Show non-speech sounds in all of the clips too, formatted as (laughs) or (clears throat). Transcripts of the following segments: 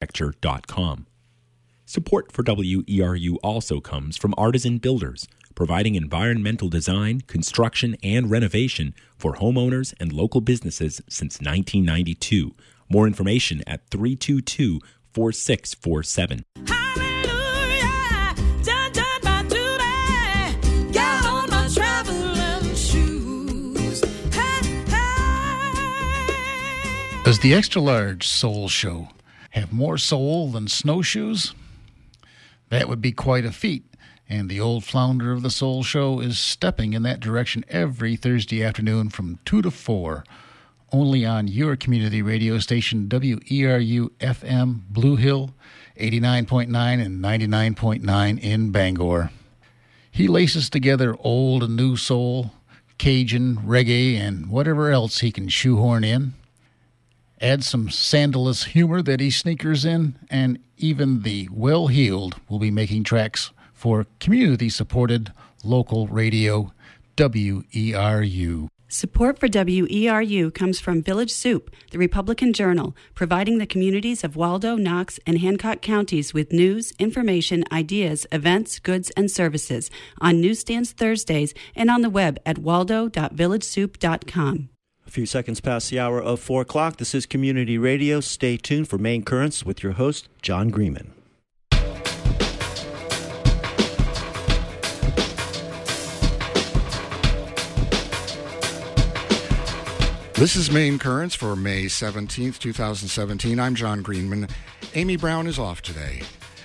architecture.com. Support for WERU also comes from Artisan Builders, providing environmental design, construction, and renovation for homeowners and local businesses since 1992. More information at 322 4647. Does the extra large soul show have more soul than snowshoes? That would be quite a feat, and the old flounder of the soul show is stepping in that direction every Thursday afternoon from 2 to 4, only on your community radio station WERU FM Blue Hill 89.9 and 99.9 in Bangor. He laces together old and new soul, Cajun, reggae, and whatever else he can shoehorn in add some sandalous humor that he sneakers in, and even the well heeled will be making tracks for community supported local radio WERU. Support for WERU comes from Village Soup, the Republican Journal, providing the communities of Waldo, Knox, and Hancock counties with news, information, ideas, events, goods, and services on newsstands Thursdays and on the web at waldo.villagesoup.com. A few seconds past the hour of 4 o'clock. This is Community Radio. Stay tuned for Main Currents with your host, John Greenman. This is Main Currents for May 17th, 2017. I'm John Greenman. Amy Brown is off today.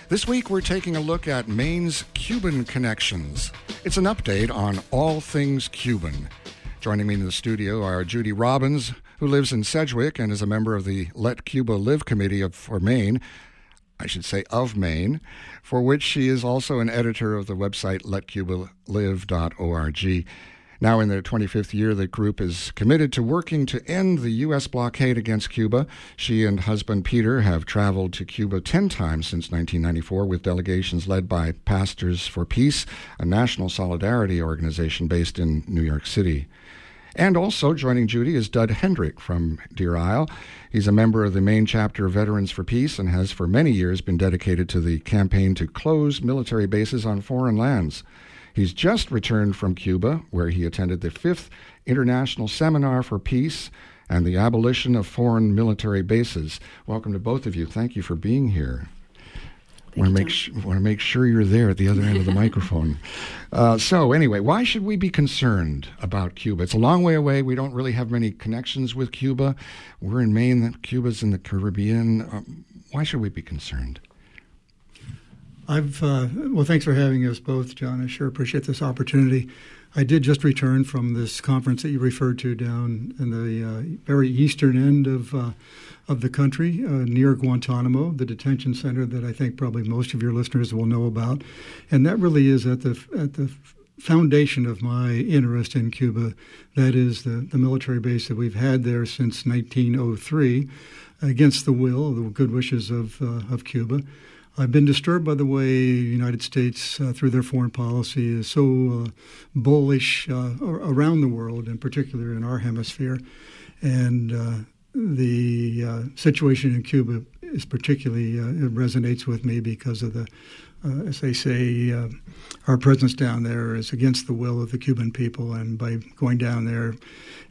This week, we're taking a look at Maine's Cuban connections. It's an update on all things Cuban. Joining me in the studio are Judy Robbins, who lives in Sedgwick and is a member of the Let Cuba Live Committee of, for Maine. I should say of Maine, for which she is also an editor of the website letcubalive.org. Now, in their 25th year, the group is committed to working to end the U.S. blockade against Cuba. She and husband Peter have traveled to Cuba 10 times since 1994 with delegations led by Pastors for Peace, a national solidarity organization based in New York City. And also joining Judy is Dud Hendrick from Deer Isle. He's a member of the Maine chapter of Veterans for Peace and has for many years been dedicated to the campaign to close military bases on foreign lands. He's just returned from Cuba, where he attended the fifth International Seminar for Peace and the Abolition of Foreign Military Bases. Welcome to both of you. Thank you for being here want to make sh- want to make sure you're there at the other end of the (laughs) microphone. Uh, so anyway, why should we be concerned about Cuba? It's a long way away. We don't really have many connections with Cuba. We're in Maine. Cuba's in the Caribbean. Um, why should we be concerned? I've uh, well, thanks for having us both, John. I sure appreciate this opportunity. I did just return from this conference that you referred to down in the uh, very eastern end of uh, of the country, uh, near Guantanamo, the detention center that I think probably most of your listeners will know about, and that really is at the at the foundation of my interest in Cuba. That is the, the military base that we've had there since 1903, against the will, the good wishes of uh, of Cuba. I've been disturbed by the way the United States, uh, through their foreign policy, is so uh, bullish uh, around the world, in particular in our hemisphere. And uh, the uh, situation in Cuba is particularly uh, resonates with me because of the, as they say, our presence down there is against the will of the Cuban people, and by going down there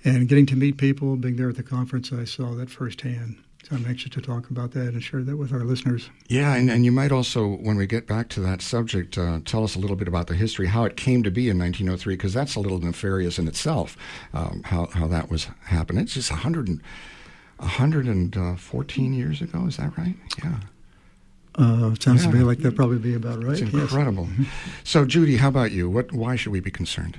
and getting to meet people, being there at the conference, I saw that firsthand. So I'm anxious to talk about that and share that with our listeners. Yeah, and, and you might also, when we get back to that subject, uh, tell us a little bit about the history, how it came to be in 1903, because that's a little nefarious in itself, um, how, how that was happening. It's just 100 and 114 years ago. Is that right? Yeah. Uh, sounds yeah. to me like that probably be about right. It's incredible. Yes. So, Judy, how about you? What? Why should we be concerned?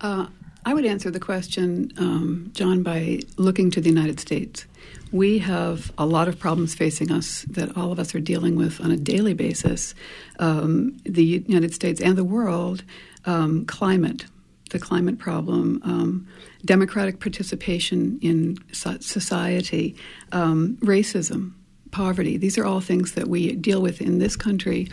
Uh, I would answer the question, um, John, by looking to the United States. We have a lot of problems facing us that all of us are dealing with on a daily basis. Um, the United States and the world, um, climate, the climate problem, um, democratic participation in society, um, racism, poverty. These are all things that we deal with in this country.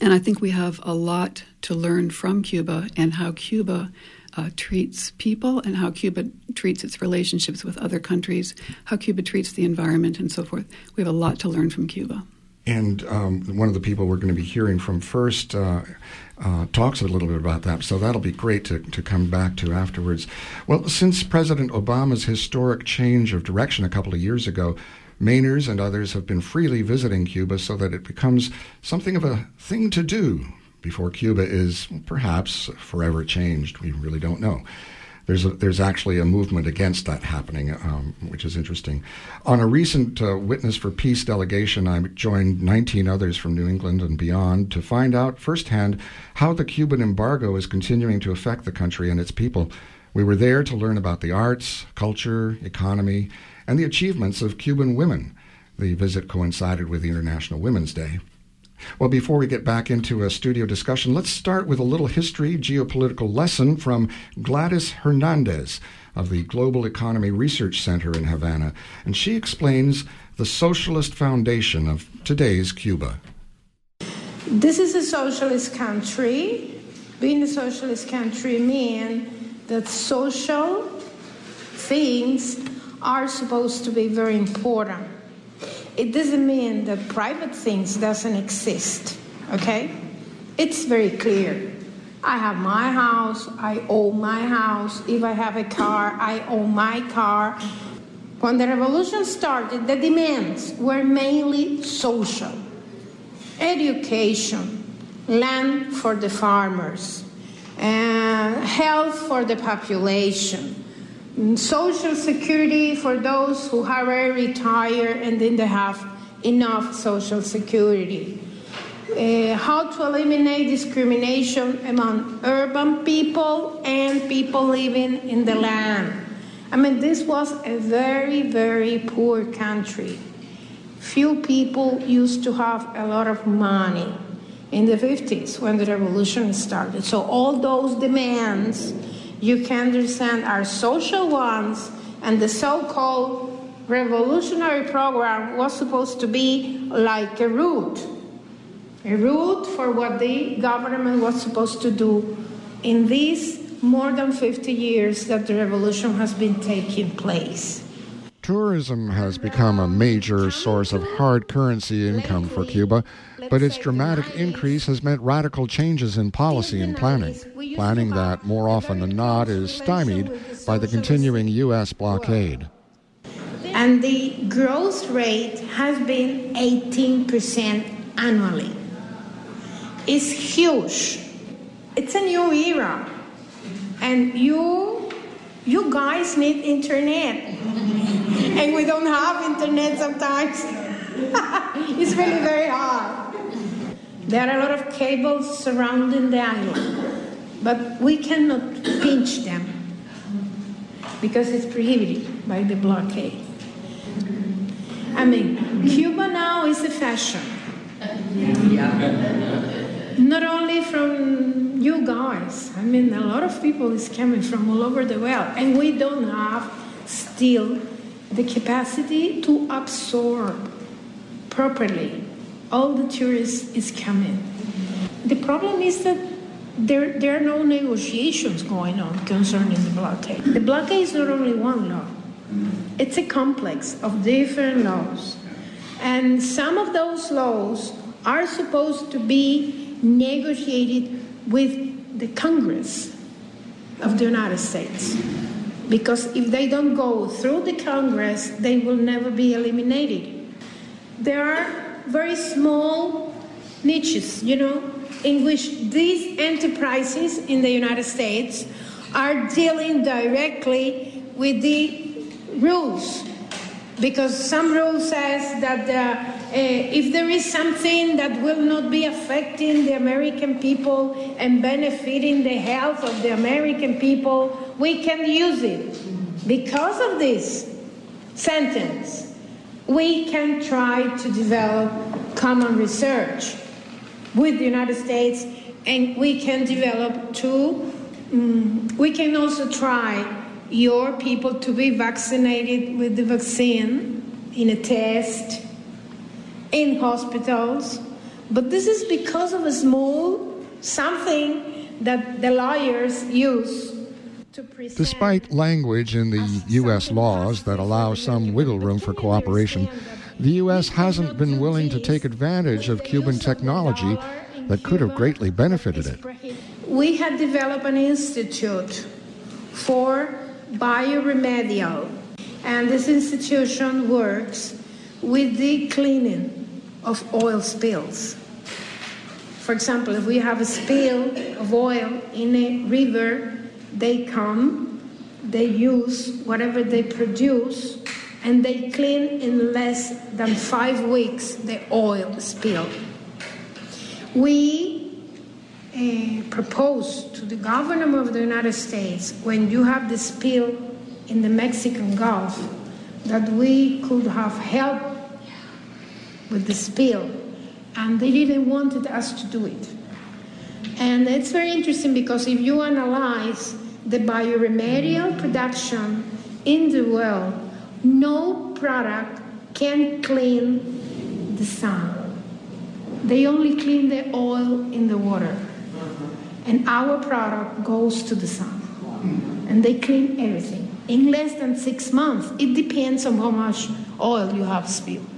And I think we have a lot to learn from Cuba and how Cuba uh, treats people and how Cuba treats its relationships with other countries, how Cuba treats the environment, and so forth. We have a lot to learn from Cuba. And um, one of the people we're going to be hearing from first uh, uh, talks a little bit about that. So that'll be great to, to come back to afterwards. Well, since President Obama's historic change of direction a couple of years ago, Mainers and others have been freely visiting Cuba so that it becomes something of a thing to do before Cuba is perhaps forever changed. We really don't know. There's, a, there's actually a movement against that happening, um, which is interesting. On a recent uh, Witness for Peace delegation, I joined 19 others from New England and beyond to find out firsthand how the Cuban embargo is continuing to affect the country and its people. We were there to learn about the arts, culture, economy, and the achievements of Cuban women. The visit coincided with International Women's Day. Well, before we get back into a studio discussion, let's start with a little history geopolitical lesson from Gladys Hernandez of the Global Economy Research Center in Havana, and she explains the socialist foundation of today's Cuba. This is a socialist country. Being a socialist country means that social things are supposed to be very important it doesn't mean that private things doesn't exist okay? It's very clear. I have my house i own my house. If i have a car i own my car. When the revolution started the demands were mainly social. Education land for the farmers and health for the population social security for those who have already retired and then they have enough social security. Uh, how to eliminate discrimination among urban people and people living in the land. I mean, this was a very, very poor country. Few people used to have a lot of money in the 50s when the revolution started. So, all those demands you can understand our social ones and the so-called revolutionary program was supposed to be like a route. A route for what the government was supposed to do in these more than 50 years that the revolution has been taking place Tourism has become a major source of hard currency income for Cuba, but its dramatic increase has meant radical changes in policy and planning. Planning that, more often than not, is stymied by the continuing U.S. blockade. And the growth rate has been 18% annually. It's huge. It's a new era. And you, you guys need internet and we don't have internet sometimes. (laughs) it's really very hard. There are a lot of cables surrounding the island, but we cannot pinch them because it's prohibited by the blockade. I mean, Cuba now is a fashion. Not only from you guys, I mean, a lot of people is coming from all over the world, and we don't have still the capacity to absorb properly all the tourists is coming. The problem is that there, there are no negotiations going on concerning the blockade. The blockade is not only one law, it's a complex of different laws. And some of those laws are supposed to be negotiated with the Congress of the United States because if they don't go through the Congress, they will never be eliminated. There are very small niches, you know, in which these enterprises in the United States are dealing directly with the rules because some rule says that uh, if there is something that will not be affecting the American people and benefiting the health of the American people, we can use it. Because of this sentence, we can try to develop common research with the United States and we can develop two. Um, we can also try your people to be vaccinated with the vaccine in a test in hospitals. But this is because of a small something that the lawyers use Despite language in the U.S. laws that allow some wiggle room for cooperation, the U.S. hasn't been willing to take advantage of Cuban technology that could have greatly benefited it. We had developed an institute for bioremedial, and this institution works with the cleaning of oil spills. For example, if we have a spill of oil in a river, they come, they use whatever they produce, and they clean in less than five weeks the oil spill. We uh, propose to the government of the United States when you have the spill in the Mexican Gulf that we could have help with the spill and they didn't want us to do it. And it's very interesting because if you analyze the bioremedial production in the world, no product can clean the sun. They only clean the oil in the water. And our product goes to the sun. And they clean everything in less than six months. It depends on how much oil you have spilled.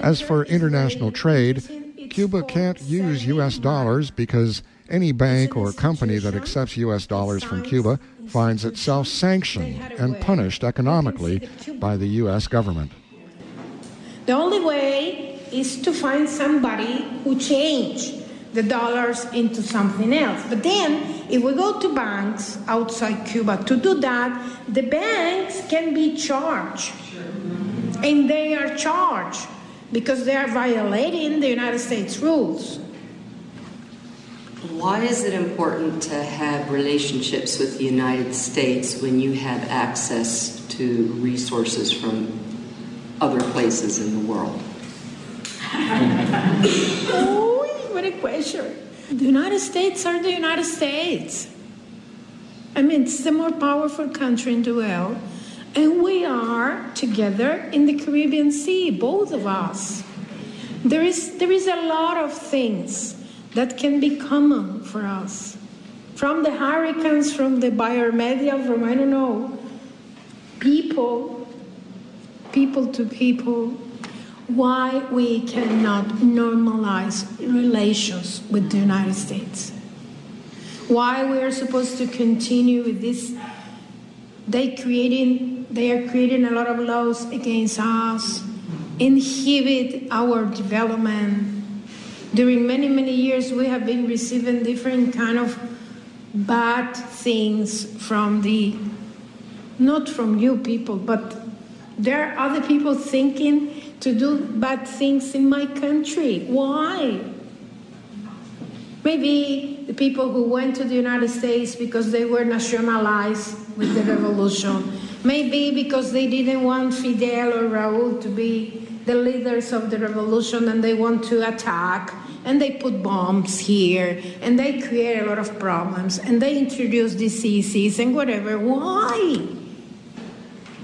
As for international trade, Cuba can't use U.S. dollars because any bank or company that accepts U.S. dollars from Cuba finds itself sanctioned and punished economically by the U.S. government. The only way is to find somebody who change the dollars into something else. But then, if we go to banks outside Cuba to do that, the banks can be charged. And they are charged because they are violating the United States rules. Why is it important to have relationships with the United States when you have access to resources from other places in the world? oh, what a question. The United States are the United States. I mean, it's the more powerful country in the world. And we are together in the Caribbean Sea, both of us. There is, there is a lot of things that can be common for us. From the hurricanes, from the bioremedial, from I don't know, people, people to people, why we cannot normalize relations with the United States. Why we are supposed to continue with this. They creating they are creating a lot of laws against us, inhibit our development. During many, many years, we have been receiving different kind of bad things from the, not from you people, but there are other people thinking to do bad things in my country. Why? Maybe the people who went to the United States because they were nationalized with the revolution Maybe because they didn't want Fidel or Raul to be the leaders of the revolution and they want to attack and they put bombs here and they create a lot of problems and they introduce diseases and whatever. Why?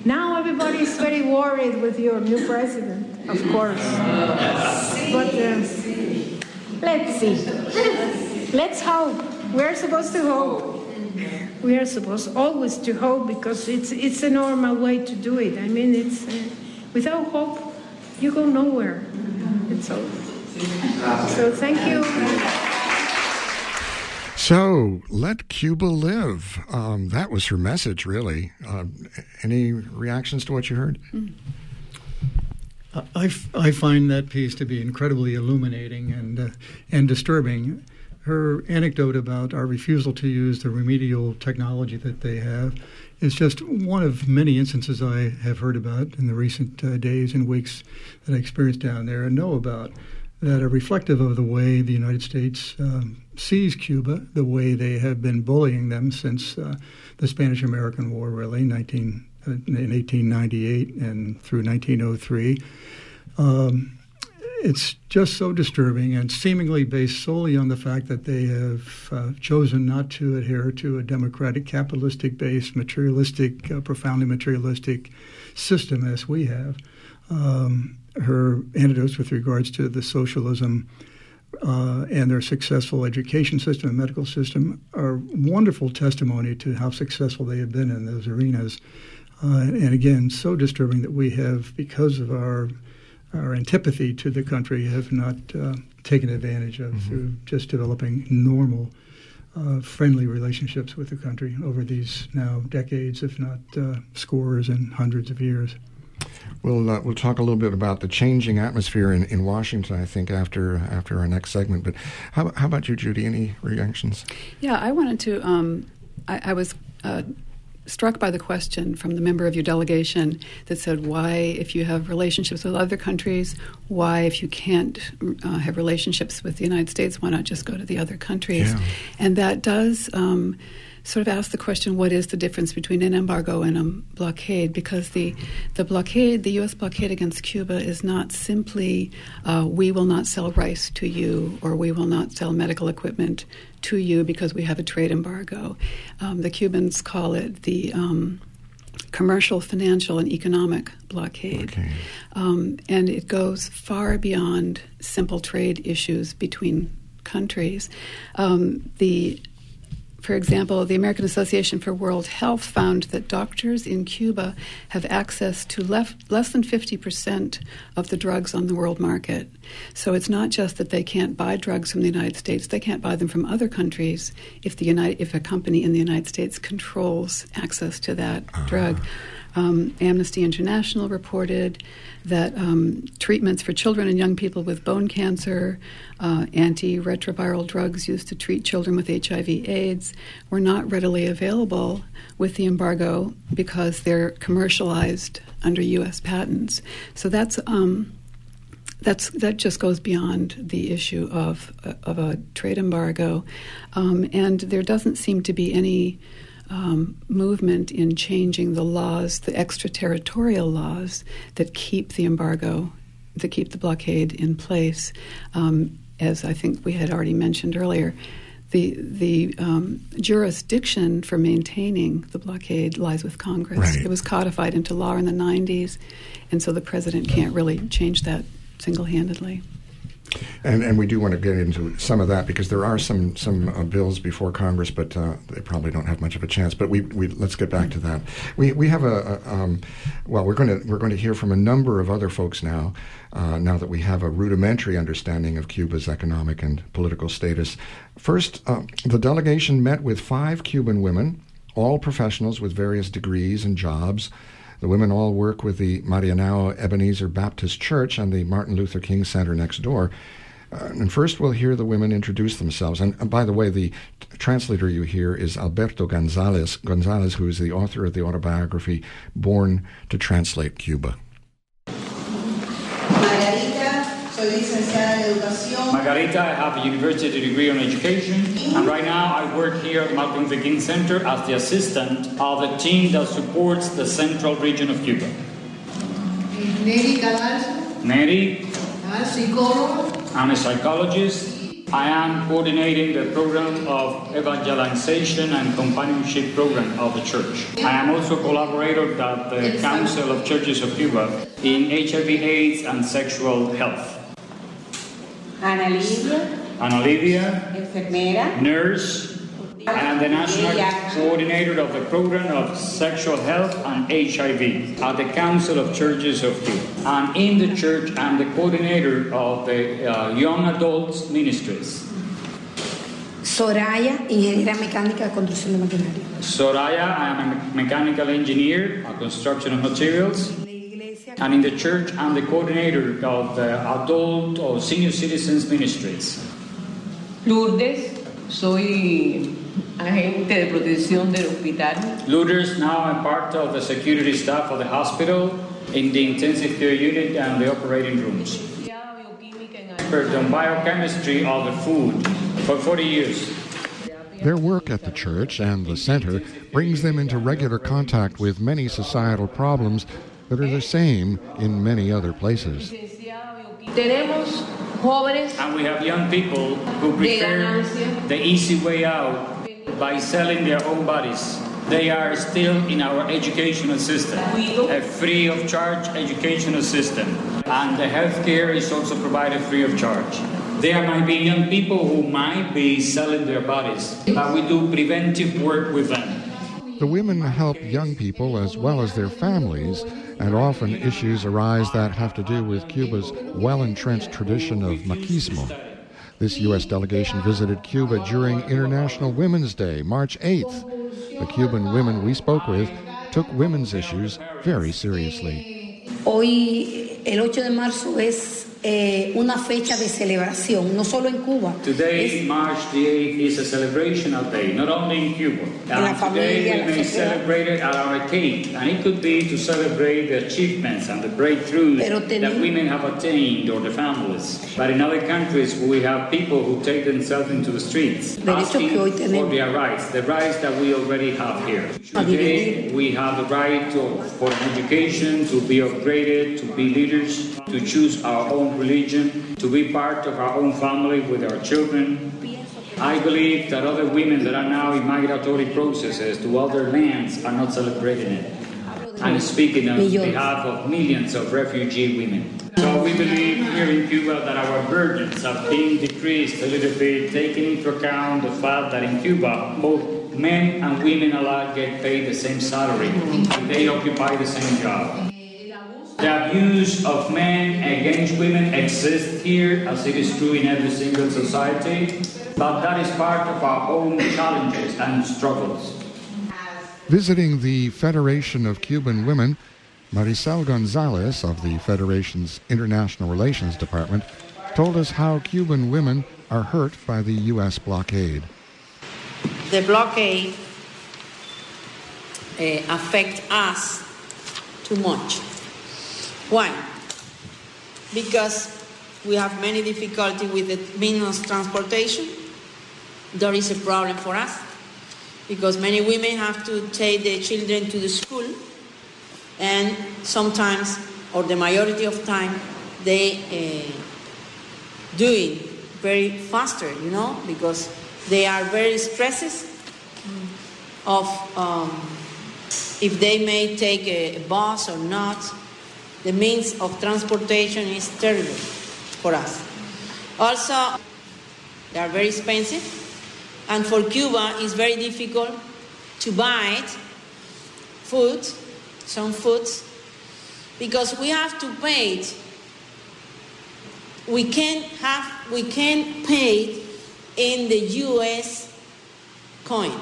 Now everybody is very worried with your new president, of course. But uh, let's see. Let's hope. We're supposed to hope we are supposed always to hope because it's it's a normal way to do it. I mean, it's uh, without hope, you go nowhere. It's all. So thank you. So let Cuba live. Um, that was her message, really. Uh, any reactions to what you heard? I, I find that piece to be incredibly illuminating and uh, and disturbing her anecdote about our refusal to use the remedial technology that they have is just one of many instances I have heard about in the recent uh, days and weeks that I experienced down there and know about that are reflective of the way the United States um, sees Cuba, the way they have been bullying them since uh, the Spanish American War, really, 19, uh, in 1898 and through 1903. Um, it's just so disturbing and seemingly based solely on the fact that they have uh, chosen not to adhere to a democratic, capitalistic based, materialistic, uh, profoundly materialistic system as we have. Um, her anecdotes with regards to the socialism uh, and their successful education system and medical system are wonderful testimony to how successful they have been in those arenas. Uh, and again, so disturbing that we have, because of our our antipathy to the country, have not uh, taken advantage of mm-hmm. through just developing normal, uh, friendly relationships with the country over these now decades, if not uh, scores and hundreds of years. We'll uh, we'll talk a little bit about the changing atmosphere in, in Washington. I think after after our next segment. But how, how about you, Judy? Any reactions? Yeah, I wanted to. Um, I, I, was uh, struck by the question from the member of your delegation that said, why, if you have relationships with other countries, why, if you can't uh, have relationships with the United States, why not just go to the other countries? Yeah. And that does. Um, sort of ask the question what is the difference between an embargo and a blockade? Because the, the blockade, the U.S. blockade against Cuba, is not simply uh, we will not sell rice to you or we will not sell medical equipment to you because we have a trade embargo. Um, the Cubans call it the um, commercial, financial, and economic blockade. Okay. Um, and it goes far beyond simple trade issues between countries. Um, the for example, the American Association for World Health found that doctors in Cuba have access to less than 50% of the drugs on the world market. So it's not just that they can't buy drugs from the United States, they can't buy them from other countries if, the United, if a company in the United States controls access to that uh-huh. drug. Um, Amnesty International reported that um, treatments for children and young people with bone cancer, uh, antiretroviral drugs used to treat children with HIV/AIDS, were not readily available with the embargo because they're commercialized under U.S. patents. So that's um, that's that just goes beyond the issue of of a trade embargo, um, and there doesn't seem to be any um, movement in changing the laws, the extraterritorial laws that keep the embargo, that keep the blockade in place. Um, as I think we had already mentioned earlier, the the um, jurisdiction for maintaining the blockade lies with Congress. Right. It was codified into law in the 90s, and so the president can't really change that single handedly. And and we do want to get into some of that because there are some some uh, bills before Congress, but uh, they probably don't have much of a chance. But we, we let's get back to that. We we have a, a um, well we're going to we're going to hear from a number of other folks now. Uh, now that we have a rudimentary understanding of Cuba's economic and political status, first uh, the delegation met with five Cuban women, all professionals with various degrees and jobs. The women all work with the Marianao Ebenezer Baptist Church and the Martin Luther King Center next door. Uh, and first, we'll hear the women introduce themselves. And, and by the way, the t- translator you hear is Alberto Gonzalez, Gonzalez, who is the author of the autobiography Born to Translate Cuba. Margarita, I have a university degree on education, and right now I work here at Martin Luther King Center as the assistant of the team that supports the central region of Cuba. Neri Cadalso. Neri. I'm a psychologist. I am coordinating the program of evangelization and companionship program of the church. I am also a collaborator at the Council of Churches of Cuba in HIV AIDS and sexual health. Ana Lidia. Ana Lidia. Enfermera. Nurse. And the national coordinator of the program of sexual health and HIV at the Council of Churches of Cuba. And in the church, I'm the coordinator of the uh, Young Adults Ministries. Soraya, ingeniera mecánica de construcción de maquinaria. Soraya, I am a mechanical engineer on construction of materials. And in the church, I'm the coordinator of the adult or senior citizens ministries. Lourdes, soy agente de protección del hospital. Lourdes, now I'm part of the security staff of the hospital in the intensive care unit and the operating rooms. Expert on biochemistry of the food for 40 years. Their work at the church and the center brings them into regular contact with many societal problems that are the same in many other places. And we have young people who prefer the easy way out by selling their own bodies. They are still in our educational system, a free of charge educational system. And the health care is also provided free of charge. There might be young people who might be selling their bodies, but we do preventive work with them. The women help young people as well as their families, and often issues arise that have to do with Cuba's well entrenched tradition of machismo. This U.S. delegation visited Cuba during International Women's Day, March 8th. The Cuban women we spoke with took women's issues very seriously. Hoy, el 8 de marzo, es eh, una fecha de celebración, no solo en Cuba. Today, March the 8th, is a celebrational day, not only in Cuba. la And familia, today la we may celebrate it at our arcade, and it could be to celebrate the achievements and the breakthroughs that women have attained or the families. But in other countries, we have people who take themselves into the streets asking que hoy for tenemos. their rights, the rights that we already have here. Today, we have the right to, for education, to be upgraded, to be leaders, to choose our own religion, to be part of our own family with our children. I believe that other women that are now in migratory processes to other lands are not celebrating it. I'm speaking on behalf of millions of refugee women. So we believe here in Cuba that our burdens have been decreased a little bit, taking into account the fact that in Cuba both men and women alike get paid the same salary and they occupy the same job. The abuse of men against women exists here, as it is true in every single society, but that is part of our own challenges and struggles. Visiting the Federation of Cuban Women, Maricel Gonzalez of the Federation's International Relations Department told us how Cuban women are hurt by the U.S. blockade. the blockade uh, affect us too much. Why? Because we have many difficulty with the means of transportation. There is a problem for us because many women have to take their children to the school, and sometimes, or the majority of time, they uh, do it very faster, you know, because they are very stressed of um, if they may take a bus or not. The means of transportation is terrible for us. Also, they are very expensive, and for Cuba, it's very difficult to buy food, some foods, because we have to pay it. We can't have we can't pay in the U.S. coin.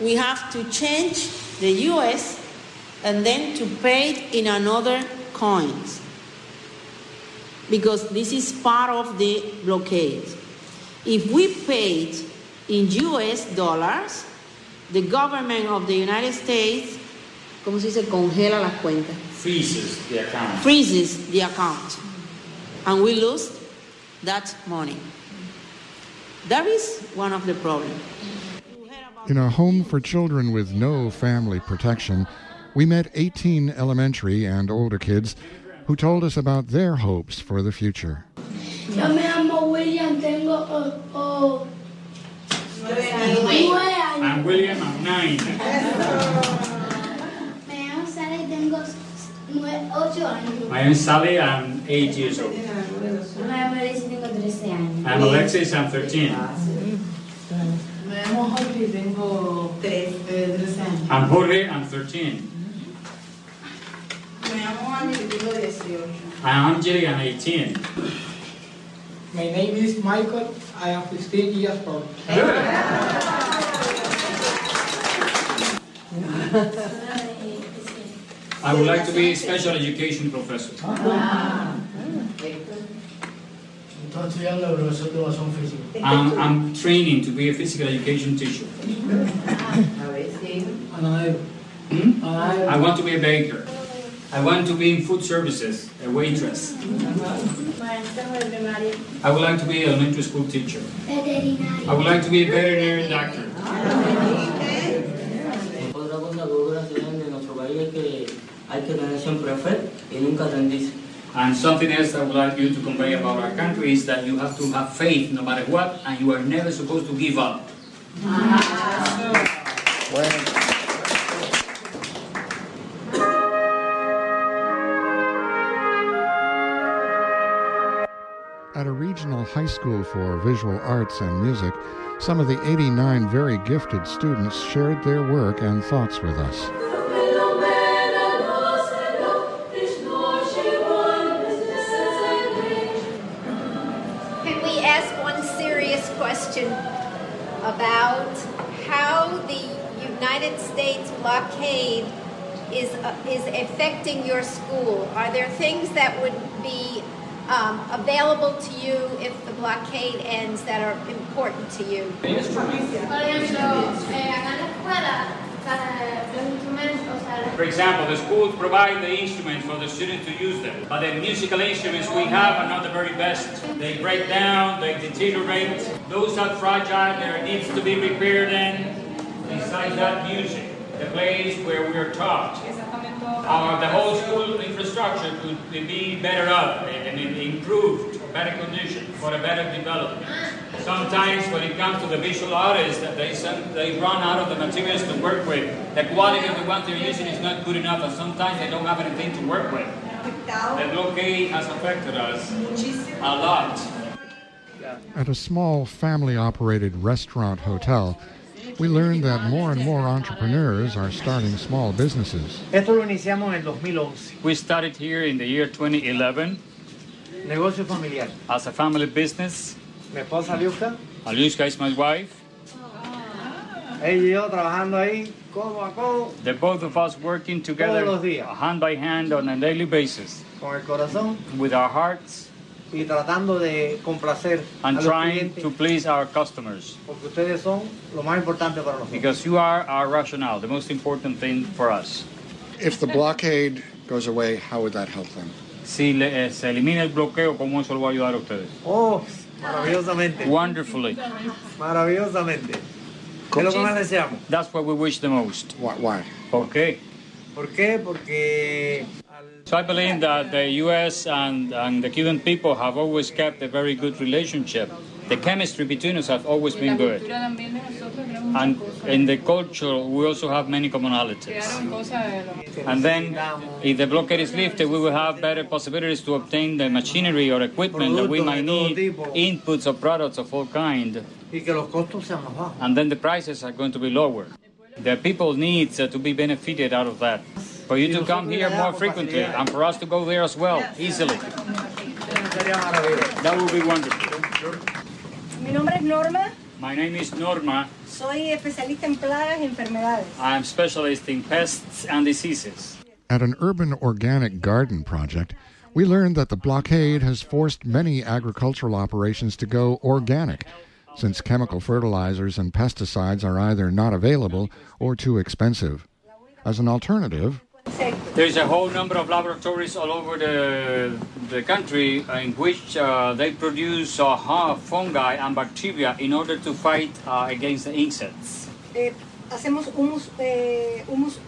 We have to change the U.S. and then to pay it in another coins because this is part of the blockade. If we paid in U.S. dollars, the government of the United States, ¿cómo se dice? Congela las cuentas. Freezes the account. Freezes the account. And we lose that money. That is one of the problems. In a home for children with no family protection, we met 18 elementary and older kids who told us about their hopes for the future. Yo me llamo William, tengo oh, oh, nueve años. William, I'm nine. Me llamo Sara tengo ocho años. My name is Sally, I'm eight years old. Me llamo Alicia tengo 13 años. I'm Alexis, I'm 13. Me llamo Jorge y tengo tres, eh, 13 años. I'm Jorge, I'm 13. Me llamo Andy 18. I'm Angeli, I'm 18. My name is Michael. I am 15 years old. I would like to be a special education professor. Estoy estudiando el profesor de educación física. I'm, I'm training to be a physical education teacher. (laughs) Hmm? I want to be a baker. I want to be in food services, a waitress. I would like to be an elementary school teacher. I would like to be a veterinary doctor. And something else I would like you to convey about our country is that you have to have faith no matter what, and you are never supposed to give up. School for visual arts and music, some of the 89 very gifted students shared their work and thoughts with us. Can we ask one serious question about how the United States blockade is uh, is affecting your school? Are there things that would be um, available to you blockade ends that are important to you? For example, the schools provide the instruments for the students to use them, but the musical instruments we have are not the very best. They break down, they deteriorate. Those are fragile, there needs to be repaired in. Besides that, music, the place where we are taught. Our, the whole school infrastructure could be better up and improved, better condition for a better development. Sometimes when it comes to the visual artists, they, they run out of the materials to work with. The quality of the ones they're using is not good enough, and sometimes they don't have anything to work with. The blockade has affected us a lot. At a small family operated restaurant hotel, we learned that more and more entrepreneurs are starting small businesses. Esto lo iniciamos en 2011. We started here in the year 2011 Negocio familiar. as a family business. Mi esposa Liuska, Alyushka is my wife. ella y yo trabajando ahí codo a codo The both of us working together Todos los días. hand by hand on a daily basis con el corazón with our hearts y tratando de complacer and a los trying clientes to please our customers. porque ustedes son lo más importante para nosotros. Because you are our rationale, the most important thing for us. If the blockade goes away, how would that help them? Si le- eh, se elimina el bloqueo, ¿cómo eso lo va a ayudar a ustedes? Oh, maravillosamente. Wonderfully. Maravillosamente. ¿Qué es lo que más deseamos? That's what we wish the most. Why? why? ¿Por qué? ¿Por qué? Porque So I believe that the U.S. and, and the Cuban people have always kept a very good relationship. The chemistry between us has always been good. And in the culture, we also have many commonalities. And then, if the blockade is lifted, we will have better possibilities to obtain the machinery or equipment that we might need, inputs or products of all kind, y que los costos sean más bajos. and then the prices are going to be lower. The people need uh, to be benefited out of that. For you to come here more frequently and for us to go there as well, easily. That would be wonderful. Mi nombre es Norma, My name is Norma. soy especialista en plagas y enfermedades. I'm specialist in pests and diseases. At an urban organic garden project, we learned that the blockade has forced many agricultural operations to go organic, since chemical fertilizers and pesticides are either not available or too expensive. As an alternative, There's a whole number of laboratories all over the, the country in which uh, they produce uh, fungi and bacteria in order to fight uh, against the insects. Eh, hacemos humus, eh, humus,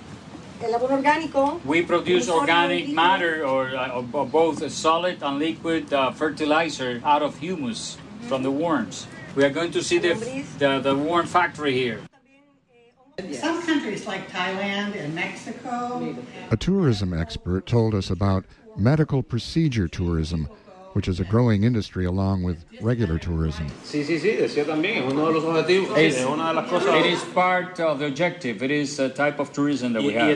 el abono orgánico. We produce organic matter or, uh, or both a solid and liquid uh, fertilizer out of humus from the worms. We are going to see the, the, the worm factory here. Some countries like Thailand and Mexico. a tourism expert told us about medical procedure tourism, which is a growing industry along with regular tourism. Sí, sí, sí, decía también, es uno de los objetivos, sí, It's- es una de las cosas. it is part of the objective. It is a type of tourism that we have.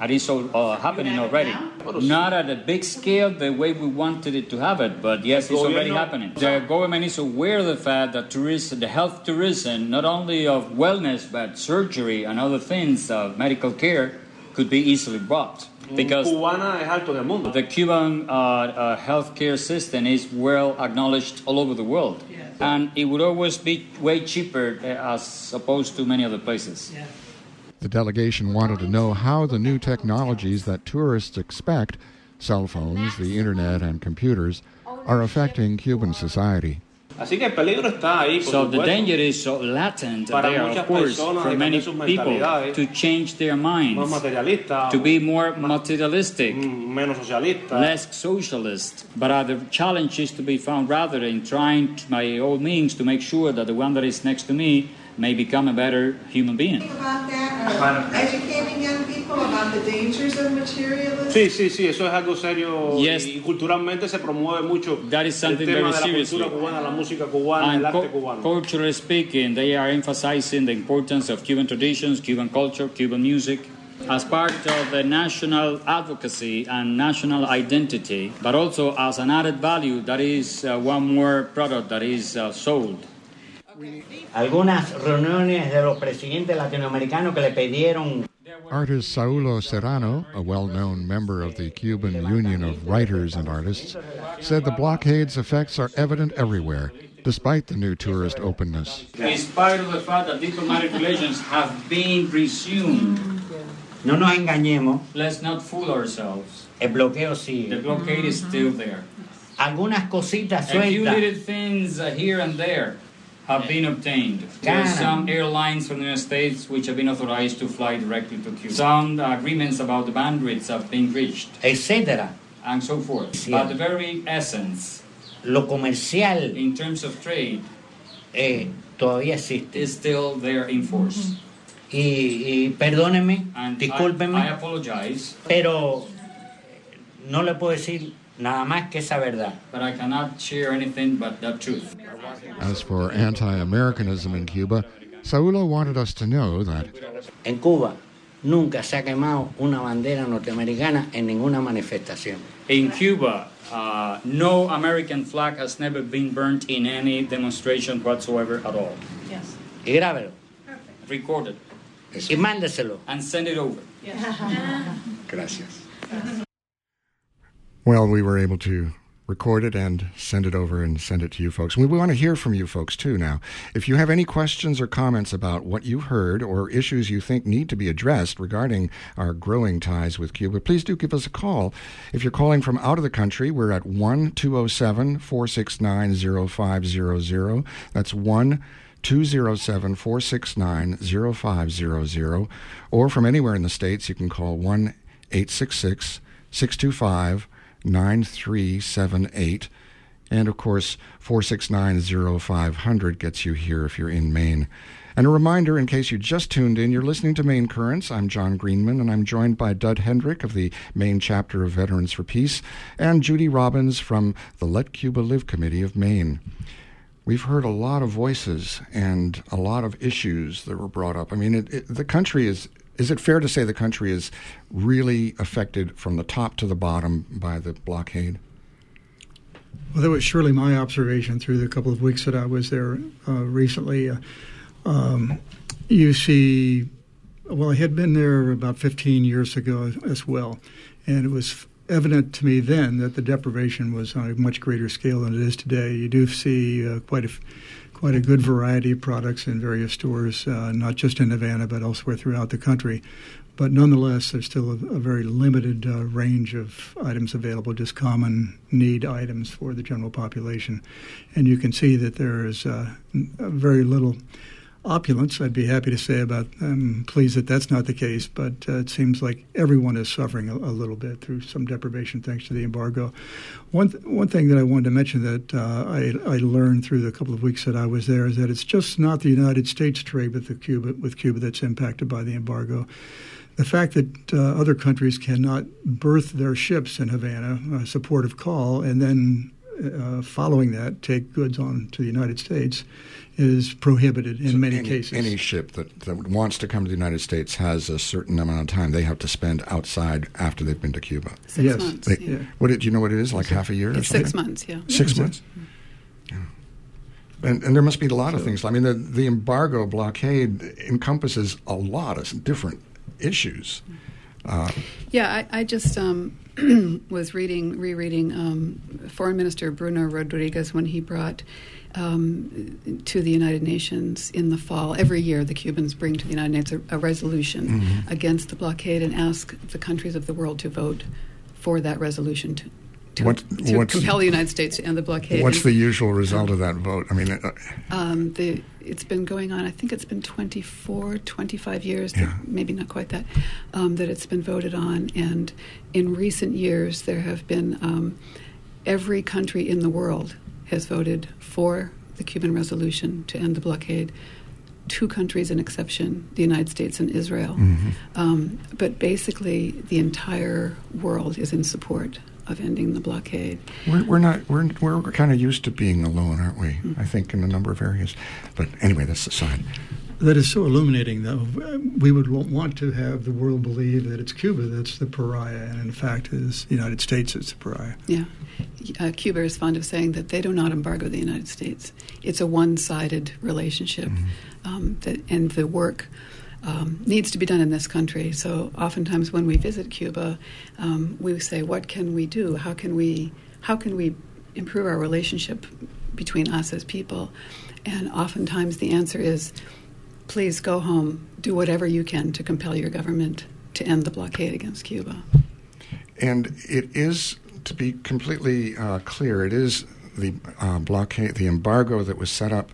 And it's uh, happening already. Not at a big scale the way we wanted it to have it, but yes, it's already happening. The government is aware of the fact that tourism, the health tourism, not only of wellness but surgery and other things, uh, medical care, could be easily brought. Because Cubana es alto en el mundo. the Cuban uh, uh, healthcare system is well acknowledged all over the world. And it would always be way cheaper uh, as opposed to many other places. The delegation wanted to know how the new technologies that tourists expect cell phones, the internet, and computers are affecting Cuban society. Así que el peligro está ahí, por So the danger is so latent Para there, muchas of course, personas for many sus people to change their más minds, to be more materialistic, menos socialista. less socialist. But uh, the challenge is to be found rather in trying, to, by all means, to make sure that the one that is next to me may become a better human being. About that, educating young people about the dangers of materialism? Sí, sí, sí, eso es algo serio Yes. y culturalmente se promueve mucho That is el tema very de la seriously. cultura cubana, la música cubana, And el arte cubano. culturally speaking, they are emphasizing the importance of Cuban traditions, Cuban culture, Cuban music as part of the national advocacy and national identity, but also as an added value that is uh, one more product that is uh, sold. Algunas reuniones de los presidentes latinoamericanos que le pidieron Artist Saulo Serrano, a well known member of the Cuban Union of Writers and Artists, said the blockade's effects are evident everywhere, despite the new tourist openness. In spite of the fact that diplomatic relations have been resumed, No nos engañemos, let's not fool ourselves. el bloqueo sigue. The blockade is still there. Algunas cositas A few little things here and there have been obtained. There are some airlines from the United States which have been authorized to fly directly to Cuba. Some agreements about the bandwidths have been reached. Etcétera. And so forth. Sí. But the very essence, Lo comercial in terms of trade, eh, todavía existe. is still there in force. Y, y perdónenme, And discúlpenme, I, I apologize, pero no le puedo decir nada más que esa verdad. but I cannot share anything but the truth. As for anti Americanism in Cuba, Saulo wanted us to know that En Cuba nunca se ha quemado una bandera norteamericana en ninguna manifestación. In Cuba, uh, no American flag has never been burnt in any demonstration whatsoever at all. Yes. Y grábelo. Recorded. Y mándeselo. And send it over. Yes. Gracias. Well, we were able to record it and send it over and send it to you folks. We want to hear from you folks too now. If you have any questions or comments about what you heard or issues you think need to be addressed regarding our growing ties with Cuba, please do give us a call. If you're calling from out of the country, we're at 1 207 469 0500. That's 1 207 469 0500. Or from anywhere in the States, you can call 1 866 625 9378. And of course, 469 0500 gets you here if you're in Maine. And a reminder, in case you just tuned in, you're listening to Maine Currents. I'm John Greenman, and I'm joined by Dud Hendrick of the Maine chapter of Veterans for Peace and Judy Robbins from the Let Cuba Live Committee of Maine. We've heard a lot of voices and a lot of issues that were brought up. I mean, it, it, the country is. Is it fair to say the country is really affected from the top to the bottom by the blockade? Well, that was surely my observation through the couple of weeks that I was there uh, recently. Uh, um, you see, well, I had been there about 15 years ago as well, and it was evident to me then that the deprivation was on a much greater scale than it is today. You do see uh, quite a quite a good variety of products in various stores, uh, not just in Havana but elsewhere throughout the country. But nonetheless, there's still a, a very limited uh, range of items available, just common need items for the general population. And you can see that there is uh, very little opulence. I'd be happy to say about I'm pleased that that's not the case, but uh, it seems like everyone is suffering a, a, little bit through some deprivation thanks to the embargo. One th- one thing that I wanted to mention that uh, I, I learned through the couple of weeks that I was there is that it's just not the United States trade with the Cuba with Cuba that's impacted by the embargo. The fact that uh, other countries cannot berth their ships in Havana, a supportive call, and then uh, following that, take goods on to the United States is prohibited in so many any, cases. Any ship that, that wants to come to the United States has a certain amount of time they have to spend outside after they've been to Cuba. Six yes. months. They, yeah. What do you know? What it is? Like half a year? It's six months. Yeah. Six months. Yeah. And, and there must be a lot of things. I mean, the, the embargo blockade encompasses a lot of different issues. Uh, yeah, I, I just um, (clears throat) was reading, rereading um, Foreign Minister Bruno Rodriguez when he brought um, to the United Nations in the fall. Every year, the Cubans bring to the United Nations a, a resolution mm-hmm. against the blockade and ask the countries of the world to vote for that resolution to, to, what, to compel the United States to end the blockade. What's and, the usual result of that vote? I mean, uh, um, the, it's been going on, I think it's been 24, 25 years, yeah. maybe not quite that, um, that it's been voted on. And in recent years, there have been um, every country in the world has voted for the Cuban resolution to end the blockade. two countries an exception the United States and Israel. Mm-hmm. Um, but basically, the entire world is in support of ending the blockade. We're, we're not. We're we're kind of used to being alone, aren't we? I think in a number of areas. But anyway, that's aside. That is so illuminating, though. We would want to have the world believe that it's Cuba that's the pariah, and in fact, is the United States that's the pariah. Yeah. Uh, Cuba is fond of saying that they do not embargo the United States. It's a one-sided relationship, um, that, and the work um, needs to be done in this country. So oftentimes when we visit Cuba, um, we say, "What can we do? How can we? How can we improve our relationship between us as people?" And oftentimes the answer is, "Please go home. Do whatever you can to compel your government to end the blockade against Cuba." And it is, to be completely uh, clear, it is the uh, blockade, the embargo that was set up,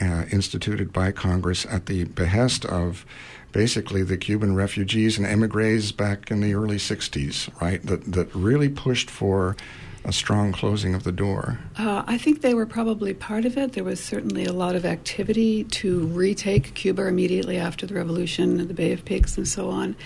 uh, instituted by Congress at the behest of basically the Cuban refugees and emigres back in the early 60s, right? That, that really pushed for a strong closing of the door. Uh, I think they were probably part of it. There was certainly a lot of activity to retake Cuba immediately after the revolution, the Bay of Pigs, and so on.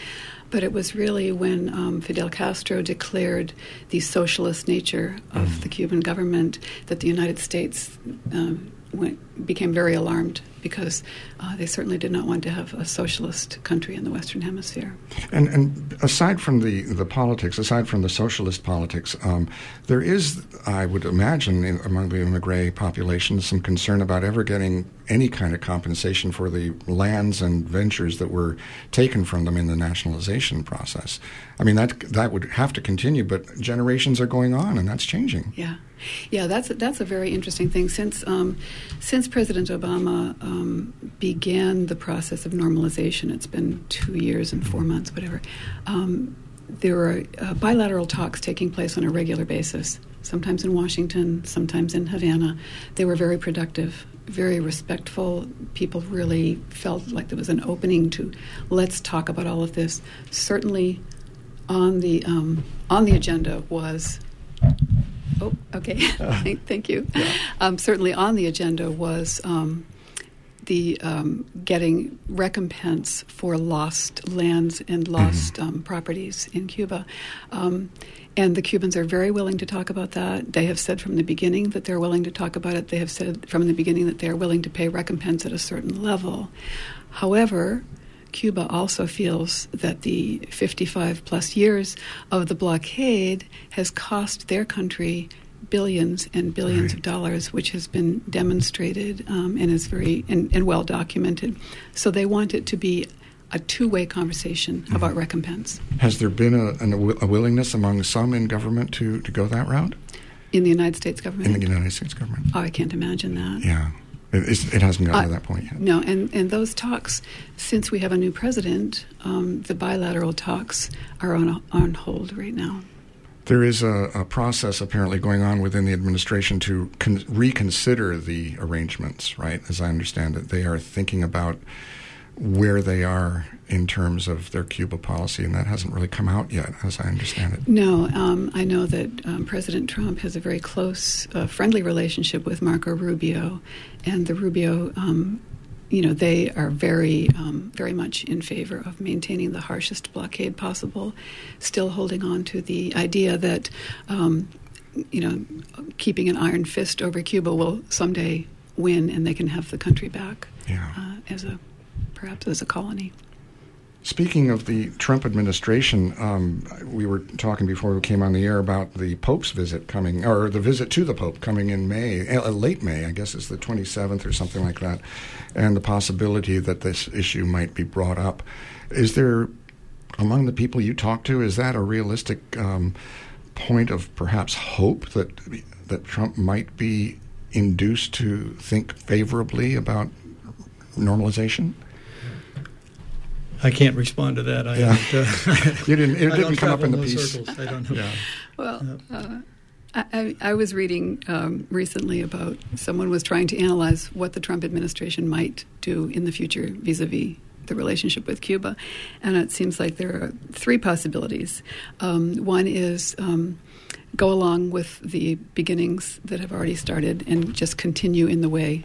But it was really when um, Fidel Castro declared the socialist nature of mm. the Cuban government that the United States um, went, became very alarmed because uh, they certainly did not want to have a socialist country in the Western Hemisphere. And, and aside from the, the politics, aside from the socialist politics, um, there is, I would imagine, in, among the immigrant population, some concern about ever getting any kind of compensation for the lands and ventures that were taken from them in the nationalization process. I mean, that that would have to continue, but generations are going on, and that's changing. Yeah. Yeah, that's a, that's a very interesting thing. Since um, since President Obama um, began the process of normalization, it's been two years and four months, whatever. Um, there are uh, bilateral talks taking place on a regular basis. Sometimes in Washington, sometimes in Havana. They were very productive, very respectful. People really felt like there was an opening to let's talk about all of this. Certainly, on the um, on the agenda was Oh, okay. (laughs) Thank you. Yeah. Um, certainly on the agenda was um, the um, getting recompense for lost lands and lost mm-hmm. Um, properties in Cuba. Um, and the Cubans are very willing to talk about that. They have said from the beginning that they're willing to talk about it. They have said from the beginning that they're willing to pay recompense at a certain level. However, Cuba also feels that the 55 plus years of the blockade has cost their country billions and billions right. of dollars, which has been demonstrated um, and is very and, and, well documented. So they want it to be a two-way conversation mm-hmm. about recompense. Has there been a, a, willingness among some in government to, to go that route? In the United States government? In the United States government. Oh, I can't imagine that. Yeah. It, it hasn't gotten uh, to that point yet. No, and, and those talks, since we have a new president, um, the bilateral talks are on, on hold right now. There is a, a, process apparently going on within the administration to con- reconsider the arrangements, right? As I understand it, they are thinking about where they are in terms of their Cuba policy, and that hasn't really come out yet, as I understand it. No, um, I know that um, President Trump has a very close, uh, friendly relationship with Marco Rubio, and the Rubio, um, you know, they are very, um, very much in favor of maintaining the harshest blockade possible, still holding on to the idea that, um, you know, keeping an iron fist over Cuba will someday win, and they can have the country back yeah. uh, as a perhaps as a colony. Speaking of the Trump administration, um, we were talking before we came on the air about the Pope's visit coming, or the visit to the Pope coming in May, uh, late May, I guess it's the 27th or something like that, and the possibility that this issue might be brought up. Is there, among the people you talk to, is that a realistic um, point of perhaps hope that that Trump might be induced to think favorably about normalization? I can't respond to that. I yeah. uh, (laughs) you didn't. It didn't come up in the piece. Circles. I don't know. Yeah. Well. Uh, I, I, was reading um, recently about someone was trying to analyze what the Trump administration might do in the future vis-a-vis the relationship with Cuba, and it seems like there are three possibilities. Um, one is um, go along with the beginnings that have already started and just continue in the way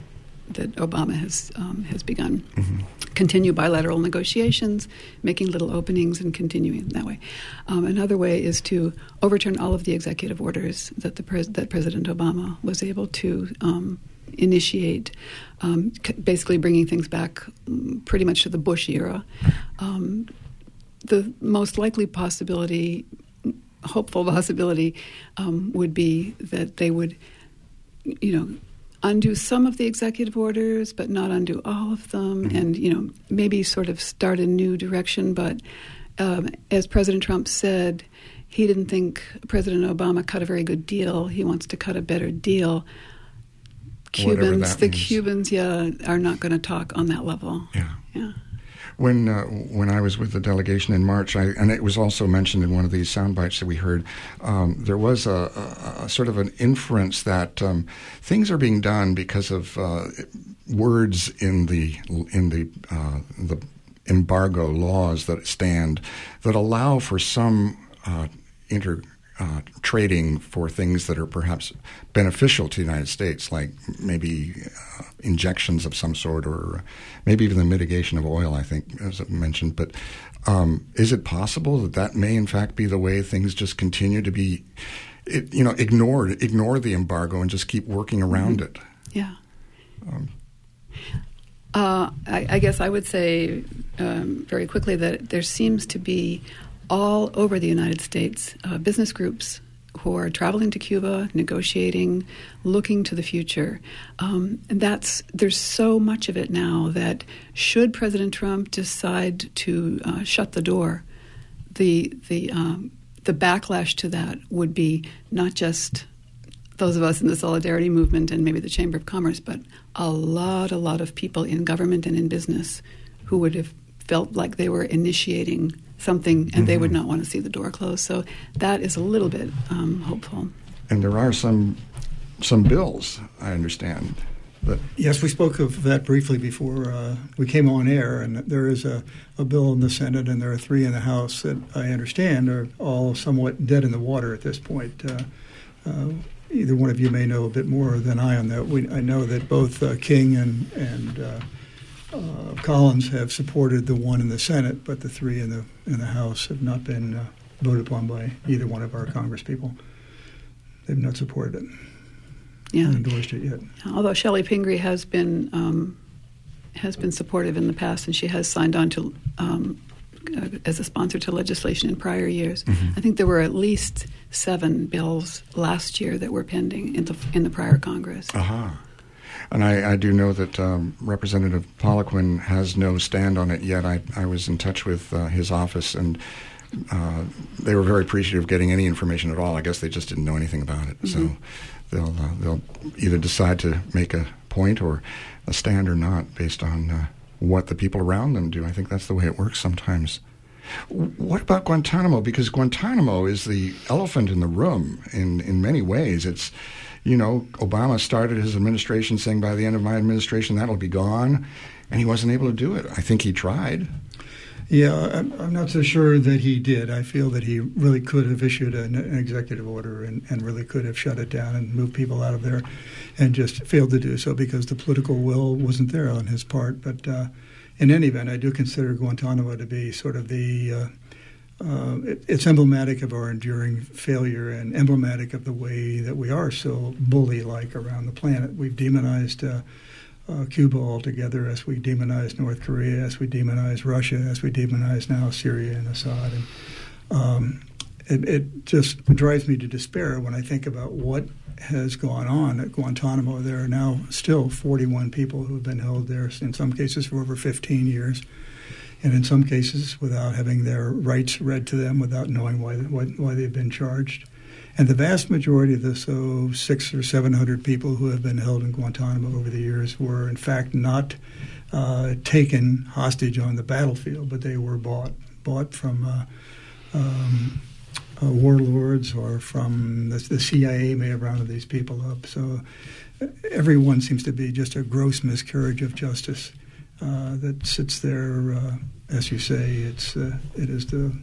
that Obama has um, has begun. Mm-hmm. Continue bilateral negotiations, making little openings, and continuing that way. Um, another way is to overturn all of the executive orders that the pres- that President Obama was able to um, initiate, um, basically bringing things back mm, pretty much to the Bush era. Um, the most likely possibility, hopeful possibility, um, would be that they would, you know, undo some of the executive orders, but not undo all of them, mm-hmm. and you know, maybe sort of start a new direction. But um, as President Trump said, he didn't think President Obama cut a very good deal. He wants to cut a better deal. Cubans, the means. Cubans, yeah, are not going to talk on that level. Yeah, yeah. When uh, when I was with the delegation in March, I, and it was also mentioned in one of these sound bites that we heard, um, there was a, a, a, sort of an inference that um, things are being done because of uh, words in the in the uh, the embargo laws that stand that allow for some uh, inter uh, trading for things that are perhaps beneficial to the United States, like maybe uh, injections of some sort, or maybe even the mitigation of oil. I think, as I mentioned, but um, is it possible that that may, in fact, be the way things just continue to be, it, you know, ignored, ignore the embargo, and just keep working around mm-hmm. it? Yeah. Um, uh, I, I, guess I would say um, very quickly that there seems to be all over the United States, uh, business groups who are traveling to Cuba, negotiating, looking to the future. Um, and that's there's so much of it now that should President Trump decide to uh, shut the door, the the um, the backlash to that would be not just those of us in the solidarity movement and maybe the Chamber of Commerce, but a lot, a lot of people in government and in business who would have felt like they were initiating something and mm-hmm. they would mm-hmm. not want to see the door closed. So that is a little bit um, hopeful. And there are some some bills, I understand. That yes, we spoke of that briefly before uh, we came on air, and there is a, a bill in the Senate, and there are three in the House that I understand are all somewhat dead in the water at this point. Uh, uh, either one of you may know a bit more than I on that. We, I know that both uh, King and and uh, Collins have supported the one in the Senate, but the three in the in the House have not been uh, voted upon by either one of our Congresspeople. They've not supported it. Yeah, endorsed it yet. Although Chellie Pingree has been um, has been supportive in the past, and she has signed on to um, uh, as a sponsor to legislation in prior years. Mm-hmm. I think there were at least seven bills last year that were pending in the in the prior Congress. Uh-huh. And I, I do know that um, Representative Poliquin has no stand on it yet. I, I was in touch with uh, his office, and uh, they were very appreciative of getting any information at all. I guess they just didn't know anything about it. Mm-hmm. So they'll uh, they'll either decide to make a point or a stand or not based on uh, what the people around them do. I think that's the way it works sometimes. What about Guantanamo? Because Guantanamo is the elephant in the room in, in many ways. It's you know, Obama started his administration saying by the end of my administration that'll be gone, and he wasn't able to do it. I think he tried. Yeah, I'm, not so sure that he did. I feel that he really could have issued an, an executive order and, and, really could have shut it down and moved people out of there, and just failed to do so because the political will wasn't there on his part. But uh, in any event, I do consider Guantanamo to be sort of the uh, uh, it, it's emblematic of our enduring failure and emblematic of the way that we are so bully like around the planet. We've demonized uh, uh, Cuba altogether as we demonize North Korea, as we demonize Russia, as we demonize now Syria and Assad. And, um, it, it, just drives me to despair when I think about what has gone on at Guantanamo. There are now still 41 people who have been held there, in some cases for over 15 years and in some cases without having their rights read to them, without knowing why why, why they've been charged. And the vast majority of the so six or seven hundred people who have been held in Guantanamo over the years were in fact not uh, taken hostage on the battlefield, but they were bought bought from uh, um, uh, warlords or from the, the, CIA may have rounded these people up. So uh, everyone seems to be just a gross miscarriage of justice. Uh, that sits there, uh, as you say, it's uh, it is the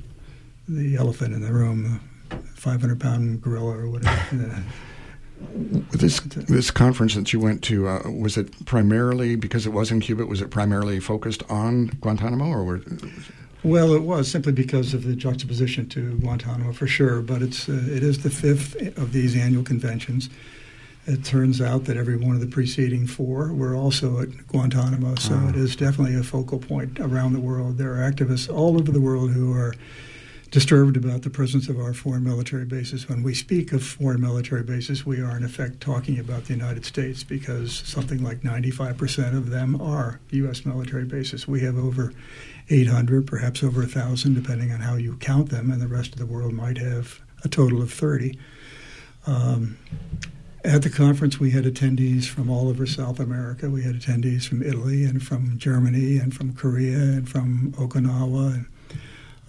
the elephant in the room, the 500 pound gorilla or whatever. (laughs) This this conference that you went to uh, was it primarily because it was in Cuba? Was it primarily focused on Guantanamo, or were, well, it was simply because of the juxtaposition to Guantanamo for sure. But it's uh, it is the fifth of these annual conventions. It turns out that every one of the preceding four were also at Guantanamo, so Ah. it is definitely a focal point around the world. There are activists all over the world who are disturbed about the presence of our foreign military bases. When we speak of foreign military bases, we are in effect talking about the United States because something like 95% of them are U.S. military bases. We have over 800, perhaps over 1,000, depending on how you count them, and the rest of the world might have a total of 30. Um, at the conference, we had attendees from all over South America. We had attendees from Italy and from Germany and from Korea and from Okinawa.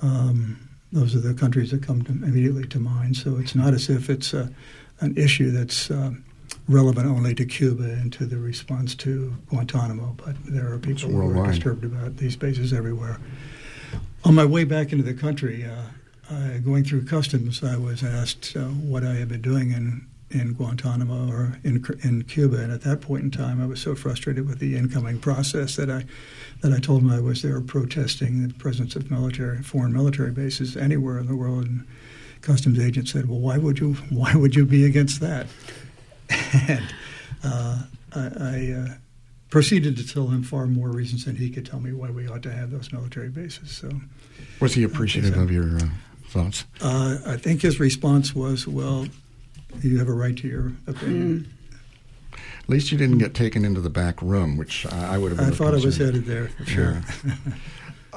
Um, those are the countries that come to, immediately to mind. So it's not as if it's a, an issue that's um, relevant only to Cuba and to the response to Guantanamo, but there are people who are disturbed about these bases everywhere. On my way back into the country, uh, uh, going through customs, I was asked uh, what I had been doing in in Guantanamo or in in Cuba, and at that point in time, I was so frustrated with the incoming process that I that I told them I was there protesting the presence of military foreign military bases anywhere in the world. And customs agent said, "Well, why would you why would you be against that?" (laughs) and uh, I, I uh, proceeded to tell him far more reasons than he could tell me why we ought to have those military bases. So. was he appreciative of your uh, thoughts? Uh, I think his response was, "Well, you have a right to your opinion." At least you didn't get taken into the back room, which I, I would have. Been I thought I was headed there for sure.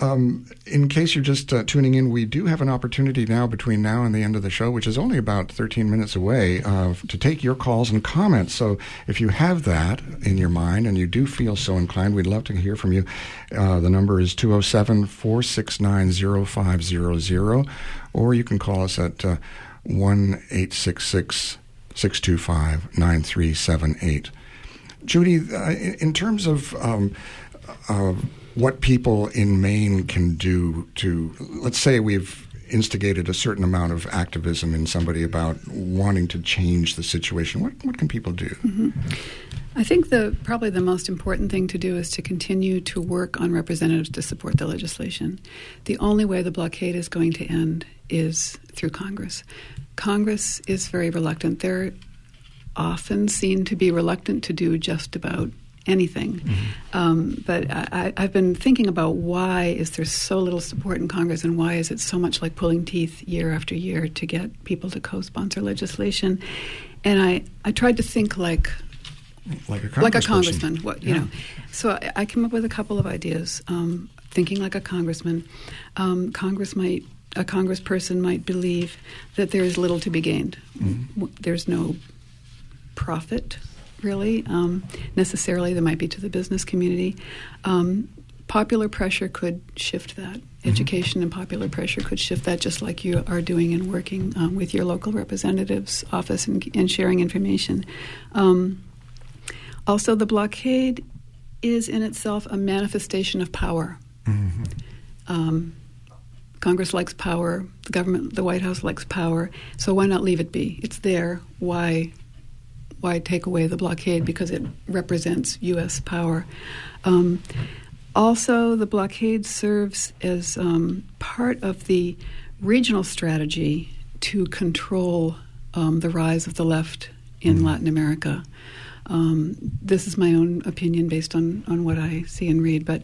Um, in case you're just uh, tuning in, we do have an opportunity now between now and the end of the show, which is only about 13 minutes away, uh, to take your calls and comments. So if you have that in your mind and you do feel so inclined, we'd love to hear from you. Uh, the number is 207 469 0500, or you can call us at uh, 1 866 625 9378. Judy, uh, in terms of um, uh, what people in Maine can do to, let's say we've instigated a certain amount of activism in somebody about wanting to change the situation, what, what can people do? Mm-hmm. I think the probably the most important thing to do is to continue to work on representatives to support the legislation. The only way the blockade is going to end is through Congress. Congress is very reluctant. They're often seen to be reluctant to do just about anything. Um, but I, I've been thinking about why is there so little support in Congress, and why is it so much like pulling teeth year after year to get people to co-sponsor legislation? And I, I tried to think like Like a like a congressman. What you Yeah. know? So I, I came up with a couple of ideas. Um, thinking like a congressman, um, Congress might a congressperson might believe that there is little to be gained. W- There's no profit really um, necessarily. There might be to the business community. Um, popular pressure could shift that. Education and popular pressure could shift that, just like you are doing and working um, with your local representative's office and, and sharing information. Um, also, the blockade is in itself a manifestation of power. Um, Congress likes power. The government, the White House likes power. So why not leave it be? It's there. Why? Why take away the blockade because it represents U.S. power? Um, also, the blockade serves as um, part of the regional strategy to control um, the rise of the left in Latin America. Um, this is my own opinion based on, on what I see and read, but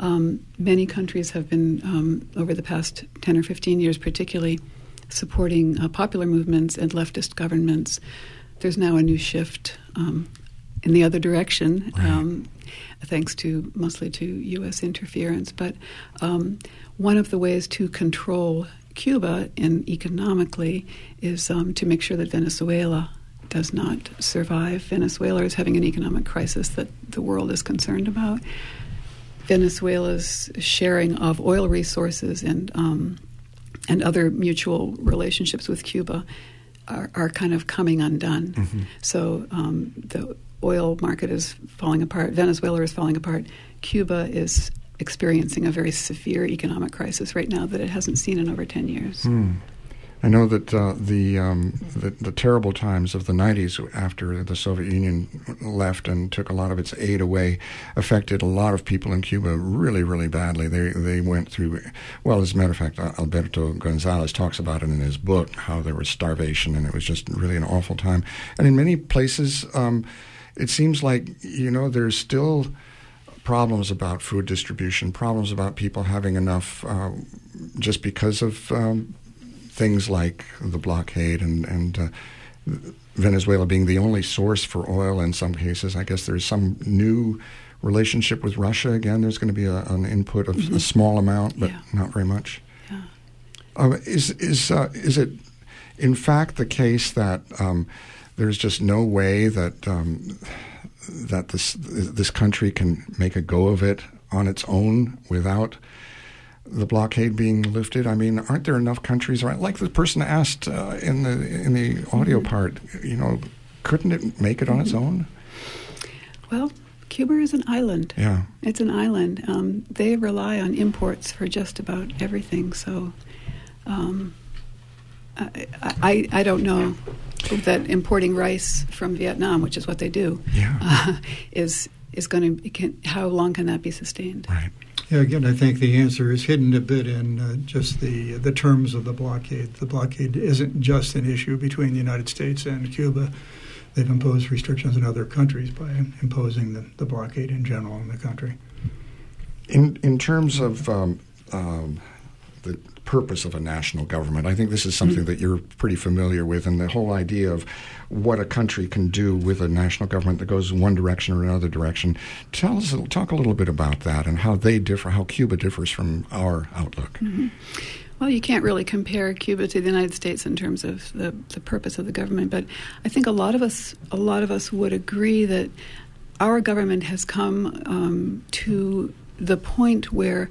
um, many countries have been, um, over the past 10 or 15 years particularly, supporting uh, popular movements and leftist governments. There's now a new shift um, in the other direction, um, thanks to mostly to U.S. interference. But um, one of the ways to control Cuba and economically is um, to make sure that Venezuela does not survive. Venezuela is having an economic crisis that the world is concerned about. Venezuela's sharing of oil resources and um, and other mutual relationships with Cuba are, are kind of coming undone. So um, the oil market is falling apart. Venezuela is falling apart. Cuba is experiencing a very severe economic crisis right now that it hasn't seen in over 10 years. Hmm. I know that uh, the, um, the, the terrible times of the '90s, after the Soviet Union left and took a lot of its aid away, affected a lot of people in Cuba really, really badly. They they went through, well, as a matter of fact, Alberto Gonzalez talks about it in his book how there was starvation and it was just really an awful time. And in many places, um, it seems like you know there's still problems about food distribution, problems about people having enough, uh, just because of. Um, things like the blockade and, and uh, Venezuela being the only source for oil in some cases. I guess there's some new relationship with Russia again. There's going to be a, an input of mm-hmm. a small amount, but yeah. not very much. Yeah. Uh, is is uh, is it in fact the case that um, there's just no way that um, that this this country can make a go of it on its own without the blockade being lifted? I mean, aren't there enough countries around? Like the person asked uh, in the in the audio mm-hmm. part, you know, couldn't it make it on its own? Well, Cuba is an island. Yeah, it's an island. Um, they rely on imports for just about everything. So, um, I, I, I don't know that importing rice from Vietnam, which is what they do, yeah. uh, (laughs) is is going to. How long can that be sustained? Right. Yeah, again, I think the answer is hidden a bit in uh, just the the terms of the blockade. The blockade isn't just an issue between the United States and Cuba. They've imposed restrictions in other countries by imposing the, the blockade in general in the country. In in terms of um, um, the purpose of a national government. I think this is something mm-hmm. that you're pretty familiar with, and the whole idea of what a country can do with a national government that goes one direction or another direction. Tell us, talk a little bit about that and how they differ, how Cuba differs from our outlook. Mm-hmm. Well, you can't really compare Cuba to the United States in terms of the, the purpose of the government, but I think a lot of us, a lot of us would agree that our government has come um, to the point where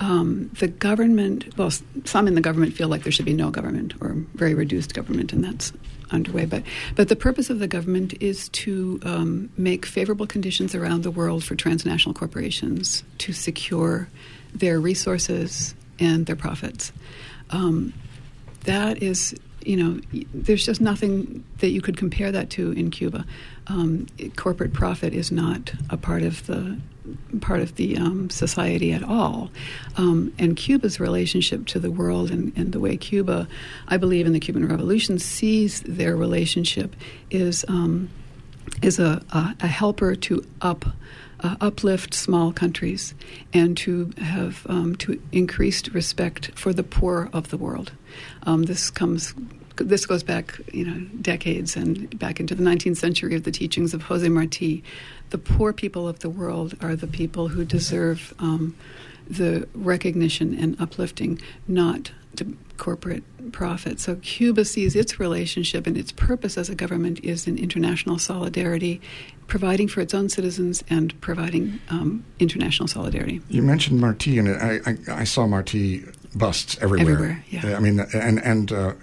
um, the government, well, some in the government feel like there should be no government or very reduced government, and that's underway. But, but the purpose of the government is to um, make favorable conditions around the world for transnational corporations to secure their resources and their profits. Um, that is, you know, there's just nothing that you could compare that to in Cuba. Um, corporate profit is not a part of the part of the um, society at all. Um, and Cuba's relationship to the world and, and, the way Cuba, I believe in the Cuban Revolution, sees their relationship is um, is a, a, a, helper to up. Uh, uplift small countries and to have um, to increased respect for the poor of the world. Um, this comes this goes back, you know, decades and back into the 19th century of the teachings of Jose Marti. The poor people of the world are the people who deserve um, the recognition and uplifting, not the corporate profit. So Cuba sees its relationship and its purpose as a government is in international solidarity, providing for its own citizens and providing um, international solidarity. You mentioned Marti, and I, I, I saw Marti busts everywhere. Everywhere, yeah. I mean, and and uh,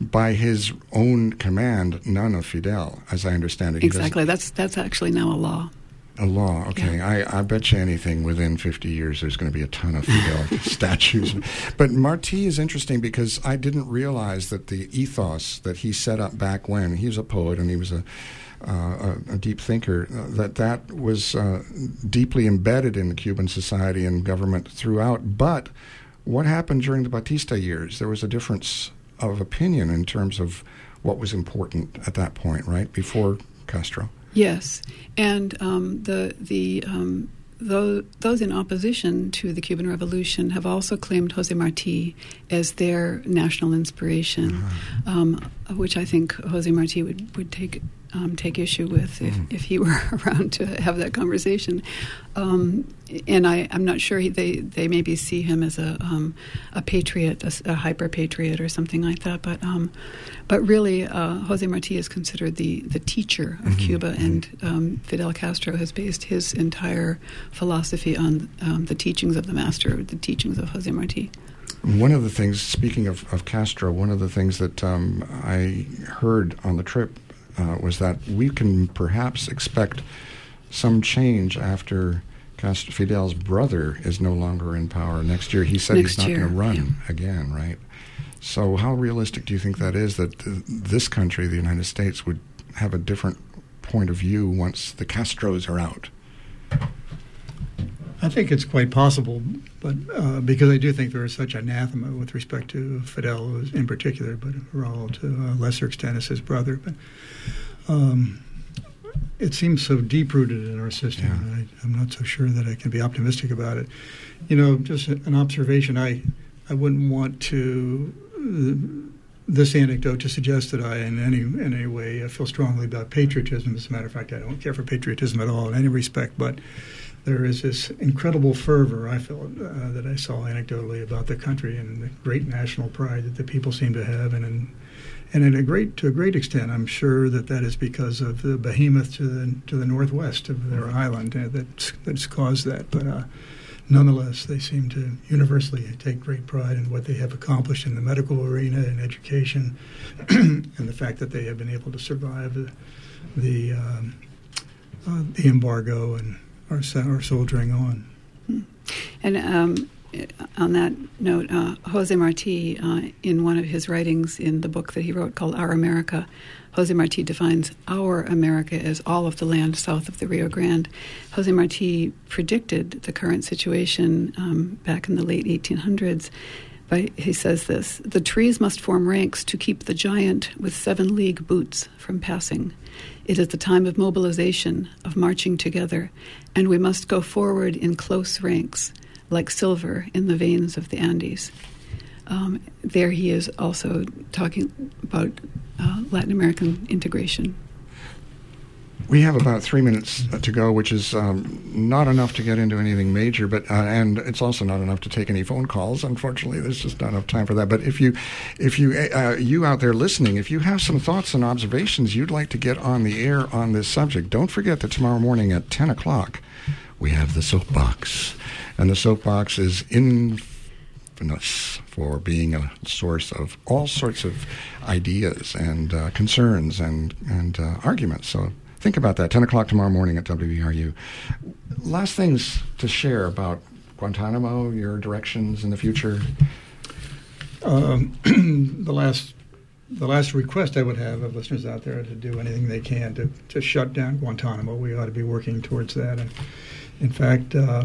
by his own command, none of Fidel, as I understand it. Exactly. That's that's actually now a law. A law, okay. Yeah. I, I bet you anything within 50 years there's going to be a ton of Fidel (laughs) statues. But Marti is interesting because I didn't realize that the ethos that he set up back when he was a poet and he was a uh, a, a, deep thinker, uh, that that was uh, deeply embedded in Cuban society and government throughout. But what happened during the Batista years? There was a difference of opinion in terms of what was important at that point, right before Castro. Yes, and um, the the um, those, those in opposition to the Cuban Revolution have also claimed Jose Marti as their national inspiration, uh-huh. um, which I think Jose Marti would, would take um, take issue with if, mm. if he (laughs) were around to have that conversation. Um, and I, am not sure he, they, they maybe see him as a, um, a patriot, a, a hyper patriot, or something like that. But, um, but really, uh, Jose Marti is considered the, the teacher of mm-hmm. Cuba, mm-hmm. and um, Fidel Castro has based his entire philosophy on um, the teachings of the master, the teachings of Jose Marti. One of the things, speaking of, of Castro, one of the things that um, I heard on the trip uh, was that we can perhaps expect some change after Castro Fidel's brother is no longer in power next year. He said next he's not going to run yeah. again, right? So, how realistic do you think that is that th- this country, the United States, would have a different point of view once the Castros are out? I think it's quite possible, but uh, because I do think there is such anathema with respect to Fidel in particular, but Raul to a lesser extent as his brother. But um, it seems so deep rooted in our system. I, I'm not so sure that I can be optimistic about it. You know, just an observation. I I wouldn't want to. Uh, this anecdote to suggest that I, in any in any way, feel strongly about patriotism. As a matter of fact, I don't care for patriotism at all in any respect. But there is this incredible fervor I felt uh, that I saw anecdotally about the country and the great national pride that the people seem to have, and in, and in a great to a great extent, I'm sure that that is because of the behemoth to the to the northwest of their island uh, that's that's caused that. But uh, nonetheless, they seem to universally take great pride in what they have accomplished in the medical arena and education, (clears throat) and the fact that they have been able to survive the the, um, uh, the embargo and are, are soldiering on. And um, on that note, uh, Jose Marti, uh, in one of his writings in the book that he wrote called Our America, Jose Marti defines our America as all of the land south of the Rio Grande. Jose Marti predicted the current situation um, back in the late 1800s. But he says this The trees must form ranks to keep the giant with seven league boots from passing. It is the time of mobilization, of marching together, and we must go forward in close ranks, like silver in the veins of the Andes. Um, there he is also talking about uh, Latin American integration. We have about three minutes to go, which is um, not enough to get into anything major, but uh, and it's also not enough to take any phone calls. Unfortunately, there's just not enough time for that. But if you, if you, uh, you out there listening, if you have some thoughts and observations you'd like to get on the air on this subject, don't forget that tomorrow morning at ten o'clock, we have the soapbox, and the soapbox is in for being a source of all sorts of ideas and uh, concerns and and uh, arguments. So think about that. Ten o'clock tomorrow morning at WERU. Last things to share about Guantanamo. Your directions in the future. Um, (clears throat) the last. The last request I would have of listeners out there to do anything they can to, to shut down Guantanamo. We ought to be working towards that. And in fact, uh,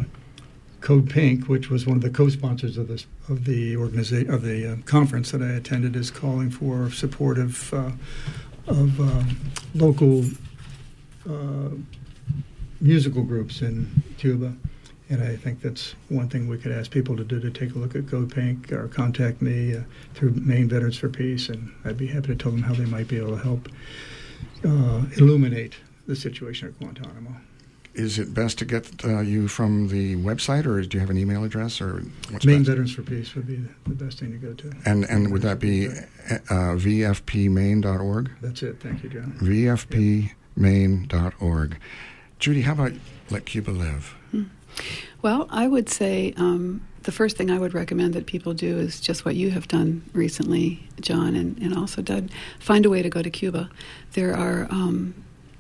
Code Pink, which was one of the co-sponsors of this of the organization of the uh, conference that I attended, is calling for support of uh, of um, local musical groups in Cuba. And I think that's one thing we could ask people to do to take a look at Code Pink or contact me uh, through Maine Veterans for Peace, and I'd be happy to tell them how they might be able to help uh, illuminate the situation at Guantanamo is it best to get uh, you from the website, or do you have an email address, or what's Maine best? Veterans for Peace would be the best thing to go to. And and would that be uh, vfpmaine.org? That's it. Thank you, John. vfpmaine.org. Judy, how about Let Cuba Live? Hmm. Well, I would say um, the first thing I would recommend that people do is just what you have done recently, John, and, and also Doug. Find a way to go to Cuba. There are um,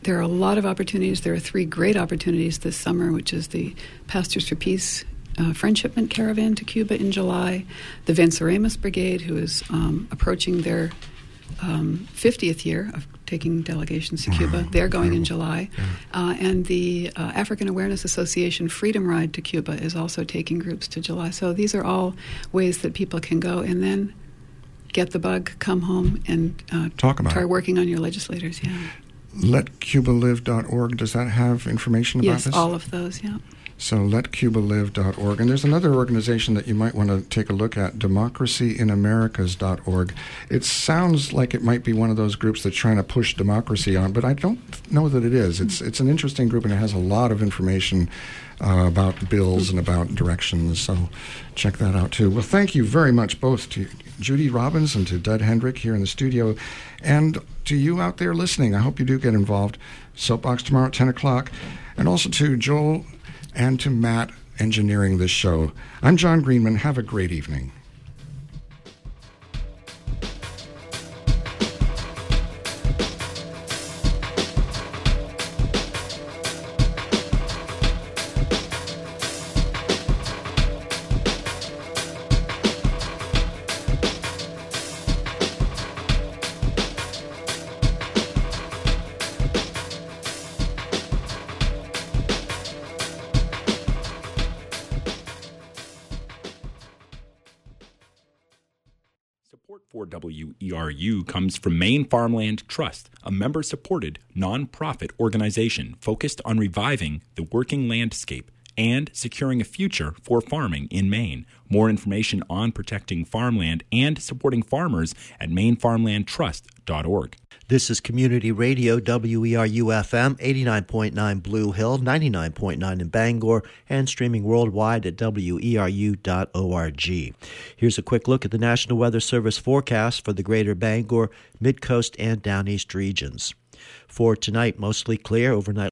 there are a lot of opportunities. There are three great opportunities this summer, which is the Pastors for Peace uh, Friendshipment Caravan to Cuba in July, the Venceremos Brigade, who is um, approaching their um, 50th year of taking delegations to Cuba. They're going in July. Uh, and the uh, African Awareness Association Freedom Ride to Cuba is also taking groups to July. So these are all ways that people can go and then get the bug, come home, and uh, talk about start it. working on your legislators. Yeah letcubalive.org, does that have information about yes, this? Yes, all of those, yeah. So letcubalive.org. And there's another organization that you might want to take a look at, democracyinamericas.org. It sounds like it might be one of those groups that's trying to push democracy on, but I don't know that it is. It's, it's an interesting group and it has a lot of information uh, about bills and about directions. So check that out too. Well, thank you very much both to Judy Robbins and to Dud Hendrick here in the studio. And to you out there listening, I hope you do get involved. Soapbox tomorrow at 10 o'clock. And also to Joel and to Matt engineering this show. I'm John Greenman. Have a great evening. WERU comes from Maine Farmland Trust, a member supported nonprofit organization focused on reviving the working landscape and securing a future for farming in Maine. More information on protecting farmland and supporting farmers at mainfarmlandtrust.org. This is Community Radio, WERU FM, 89.9 Blue Hill, 99.9 in Bangor, and streaming worldwide at WERU.org. Here's a quick look at the National Weather Service forecast for the greater Bangor, Midcoast, and Downeast regions. For tonight, mostly clear, overnight